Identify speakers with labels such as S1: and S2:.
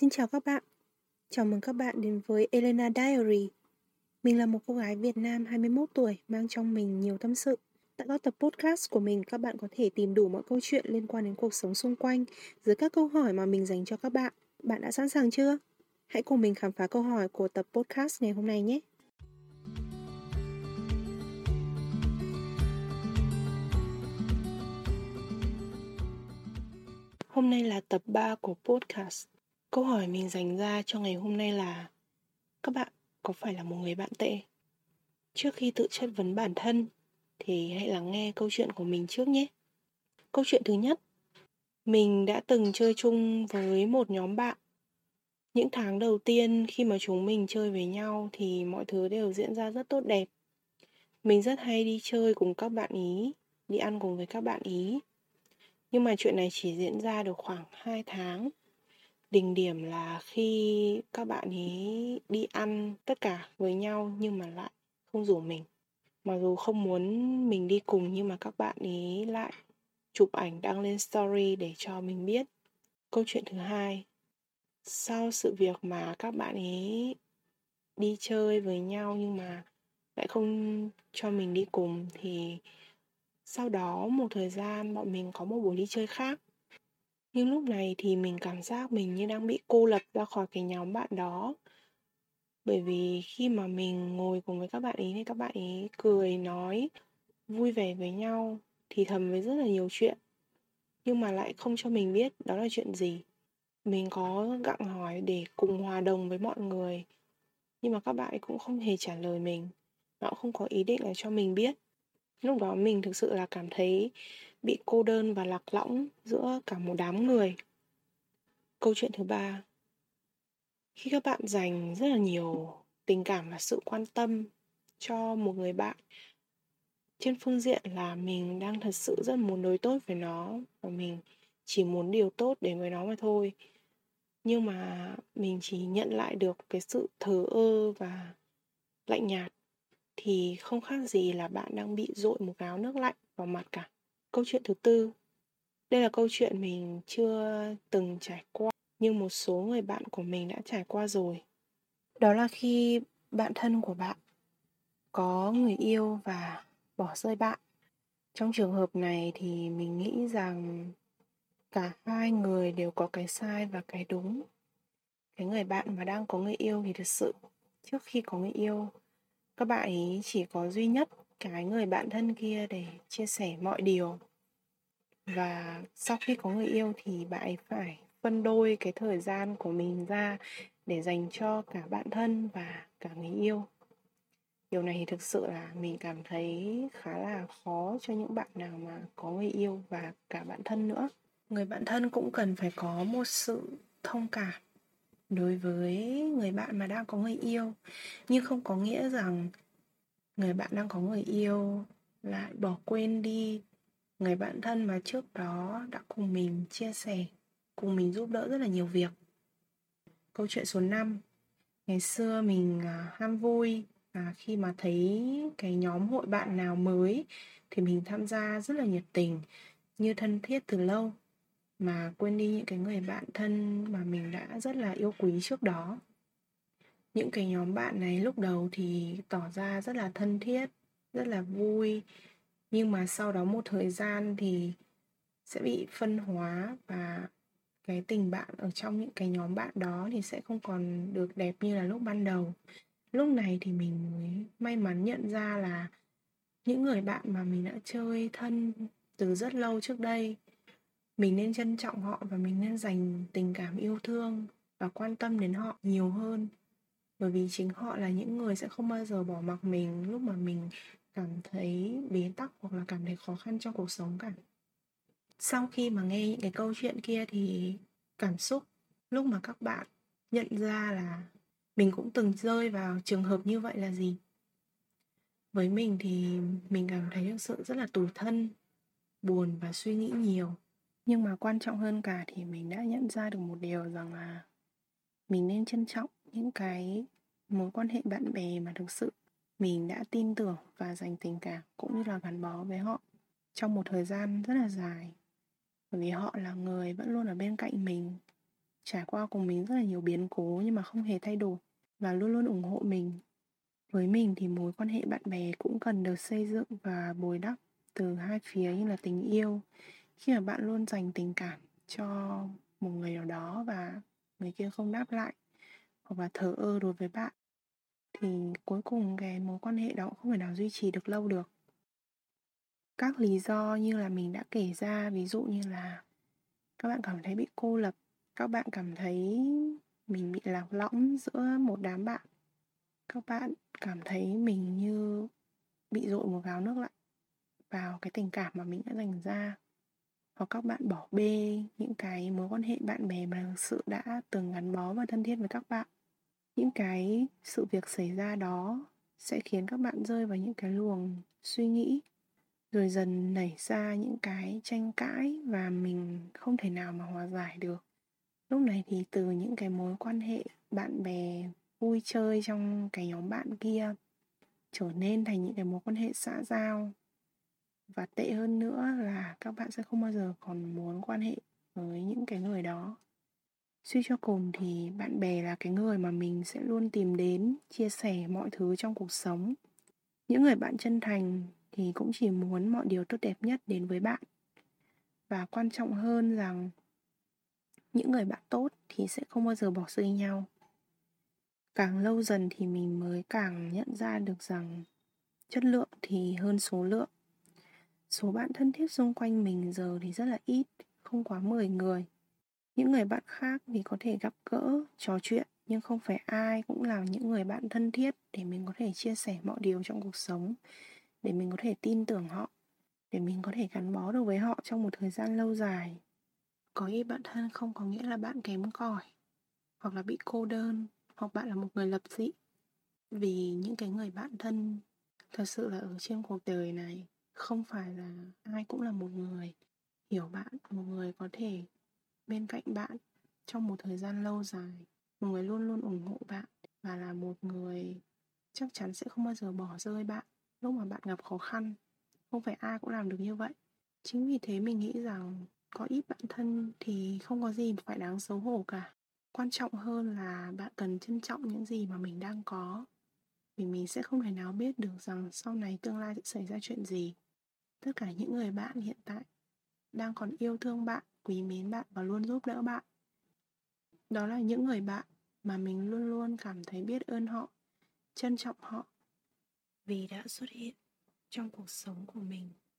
S1: Xin chào các bạn. Chào mừng các bạn đến với Elena Diary. Mình là một cô gái Việt Nam 21 tuổi mang trong mình nhiều tâm sự. Tại các tập podcast của mình, các bạn có thể tìm đủ mọi câu chuyện liên quan đến cuộc sống xung quanh dưới các câu hỏi mà mình dành cho các bạn. Bạn đã sẵn sàng chưa? Hãy cùng mình khám phá câu hỏi của tập podcast ngày hôm nay nhé. Hôm nay là tập 3 của podcast. Câu hỏi mình dành ra cho ngày hôm nay là Các bạn có phải là một người bạn tệ? Trước khi tự chất vấn bản thân thì hãy lắng nghe câu chuyện của mình trước nhé. Câu chuyện thứ nhất Mình đã từng chơi chung với một nhóm bạn những tháng đầu tiên khi mà chúng mình chơi với nhau thì mọi thứ đều diễn ra rất tốt đẹp. Mình rất hay đi chơi cùng các bạn ý, đi ăn cùng với các bạn ý. Nhưng mà chuyện này chỉ diễn ra được khoảng 2 tháng. Đỉnh điểm là khi các bạn ấy đi ăn tất cả với nhau nhưng mà lại không rủ mình. Mặc dù không muốn mình đi cùng nhưng mà các bạn ấy lại chụp ảnh đăng lên story để cho mình biết. Câu chuyện thứ hai, sau sự việc mà các bạn ấy đi chơi với nhau nhưng mà lại không cho mình đi cùng thì sau đó một thời gian bọn mình có một buổi đi chơi khác nhưng lúc này thì mình cảm giác mình như đang bị cô lập ra khỏi cái nhóm bạn đó. Bởi vì khi mà mình ngồi cùng với các bạn ấy thì các bạn ấy cười, nói, vui vẻ với nhau thì thầm với rất là nhiều chuyện. Nhưng mà lại không cho mình biết đó là chuyện gì. Mình có gặng hỏi để cùng hòa đồng với mọi người, nhưng mà các bạn cũng không hề trả lời mình. Họ không có ý định là cho mình biết. Lúc đó mình thực sự là cảm thấy bị cô đơn và lạc lõng giữa cả một đám người. Câu chuyện thứ ba. Khi các bạn dành rất là nhiều tình cảm và sự quan tâm cho một người bạn, trên phương diện là mình đang thật sự rất muốn đối tốt với nó và mình chỉ muốn điều tốt đến với nó mà thôi. Nhưng mà mình chỉ nhận lại được cái sự thờ ơ và lạnh nhạt, thì không khác gì là bạn đang bị dội một gáo nước lạnh vào mặt cả câu chuyện thứ tư. Đây là câu chuyện mình chưa từng trải qua, nhưng một số người bạn của mình đã trải qua rồi. Đó là khi bạn thân của bạn có người yêu và bỏ rơi bạn. Trong trường hợp này thì mình nghĩ rằng cả hai người đều có cái sai và cái đúng. Cái người bạn mà đang có người yêu thì thực sự trước khi có người yêu, các bạn ấy chỉ có duy nhất cái người bạn thân kia để chia sẻ mọi điều. Và sau khi có người yêu thì bạn ấy phải phân đôi cái thời gian của mình ra để dành cho cả bạn thân và cả người yêu. Điều này thì thực sự là mình cảm thấy khá là khó cho những bạn nào mà có người yêu và cả bạn thân nữa. Người bạn thân cũng cần phải có một sự thông cảm đối với người bạn mà đang có người yêu. Nhưng không có nghĩa rằng người bạn đang có người yêu, lại bỏ quên đi. Người bạn thân mà trước đó đã cùng mình chia sẻ, cùng mình giúp đỡ rất là nhiều việc. Câu chuyện số 5 ngày xưa mình à, ham vui và khi mà thấy cái nhóm hội bạn nào mới thì mình tham gia rất là nhiệt tình, như thân thiết từ lâu, mà quên đi những cái người bạn thân mà mình đã rất là yêu quý trước đó những cái nhóm bạn này lúc đầu thì tỏ ra rất là thân thiết, rất là vui. Nhưng mà sau đó một thời gian thì sẽ bị phân hóa và cái tình bạn ở trong những cái nhóm bạn đó thì sẽ không còn được đẹp như là lúc ban đầu. Lúc này thì mình mới may mắn nhận ra là những người bạn mà mình đã chơi thân từ rất lâu trước đây, mình nên trân trọng họ và mình nên dành tình cảm yêu thương và quan tâm đến họ nhiều hơn bởi vì chính họ là những người sẽ không bao giờ bỏ mặc mình lúc mà mình cảm thấy bế tắc hoặc là cảm thấy khó khăn trong cuộc sống cả. Sau khi mà nghe những cái câu chuyện kia thì cảm xúc lúc mà các bạn nhận ra là mình cũng từng rơi vào trường hợp như vậy là gì? Với mình thì mình cảm thấy thực sự rất là tủi thân, buồn và suy nghĩ nhiều. Nhưng mà quan trọng hơn cả thì mình đã nhận ra được một điều rằng là mình nên trân trọng những cái mối quan hệ bạn bè mà thực sự mình đã tin tưởng và dành tình cảm cũng như là gắn bó với họ trong một thời gian rất là dài. Bởi vì họ là người vẫn luôn ở bên cạnh mình, trải qua cùng mình rất là nhiều biến cố nhưng mà không hề thay đổi và luôn luôn ủng hộ mình. Với mình thì mối quan hệ bạn bè cũng cần được xây dựng và bồi đắp từ hai phía như là tình yêu. Khi mà bạn luôn dành tình cảm cho một người nào đó và người kia không đáp lại hoặc là thờ ơ đối với bạn, thì cuối cùng cái mối quan hệ đó không thể nào duy trì được lâu được. Các lý do như là mình đã kể ra, ví dụ như là các bạn cảm thấy bị cô lập, các bạn cảm thấy mình bị lạc lõng giữa một đám bạn, các bạn cảm thấy mình như bị dội một gáo nước lạnh vào cái tình cảm mà mình đã dành ra, hoặc các bạn bỏ bê những cái mối quan hệ bạn bè mà thực sự đã từng gắn bó và thân thiết với các bạn những cái sự việc xảy ra đó sẽ khiến các bạn rơi vào những cái luồng suy nghĩ, rồi dần nảy ra những cái tranh cãi và mình không thể nào mà hòa giải được. Lúc này thì từ những cái mối quan hệ bạn bè vui chơi trong cái nhóm bạn kia trở nên thành những cái mối quan hệ xã giao. Và tệ hơn nữa là các bạn sẽ không bao giờ còn muốn quan hệ với những cái người đó suy cho cùng thì bạn bè là cái người mà mình sẽ luôn tìm đến, chia sẻ mọi thứ trong cuộc sống. Những người bạn chân thành thì cũng chỉ muốn mọi điều tốt đẹp nhất đến với bạn. Và quan trọng hơn rằng, những người bạn tốt thì sẽ không bao giờ bỏ rơi nhau. Càng lâu dần thì mình mới càng nhận ra được rằng chất lượng thì hơn số lượng. Số bạn thân thiết xung quanh mình giờ thì rất là ít, không quá 10 người những người bạn khác thì có thể gặp gỡ, trò chuyện, nhưng không phải ai cũng là những người bạn thân thiết để mình có thể chia sẻ mọi điều trong cuộc sống, để mình có thể tin tưởng họ, để mình có thể gắn bó được với họ trong một thời gian lâu dài. Có ít bạn thân không có nghĩa là bạn kém cỏi, hoặc là bị cô đơn, hoặc bạn là một người lập dị. Vì những cái người bạn thân thật sự là ở trên cuộc đời này không phải là ai cũng là một người. Hiểu bạn, một người có thể bên cạnh bạn trong một thời gian lâu dài, một người luôn luôn ủng hộ bạn và là một người chắc chắn sẽ không bao giờ bỏ rơi bạn lúc mà bạn gặp khó khăn. Không phải ai cũng làm được như vậy. Chính vì thế mình nghĩ rằng có ít bạn thân thì không có gì phải đáng xấu hổ cả. Quan trọng hơn là bạn cần trân trọng những gì mà mình đang có. Vì mình sẽ không thể nào biết được rằng sau này tương lai sẽ xảy ra chuyện gì. Tất cả những người bạn hiện tại đang còn yêu thương bạn quý mến bạn và luôn giúp đỡ bạn. Đó là những người bạn mà mình luôn luôn cảm thấy biết ơn họ, trân trọng họ vì đã xuất hiện trong cuộc sống của mình.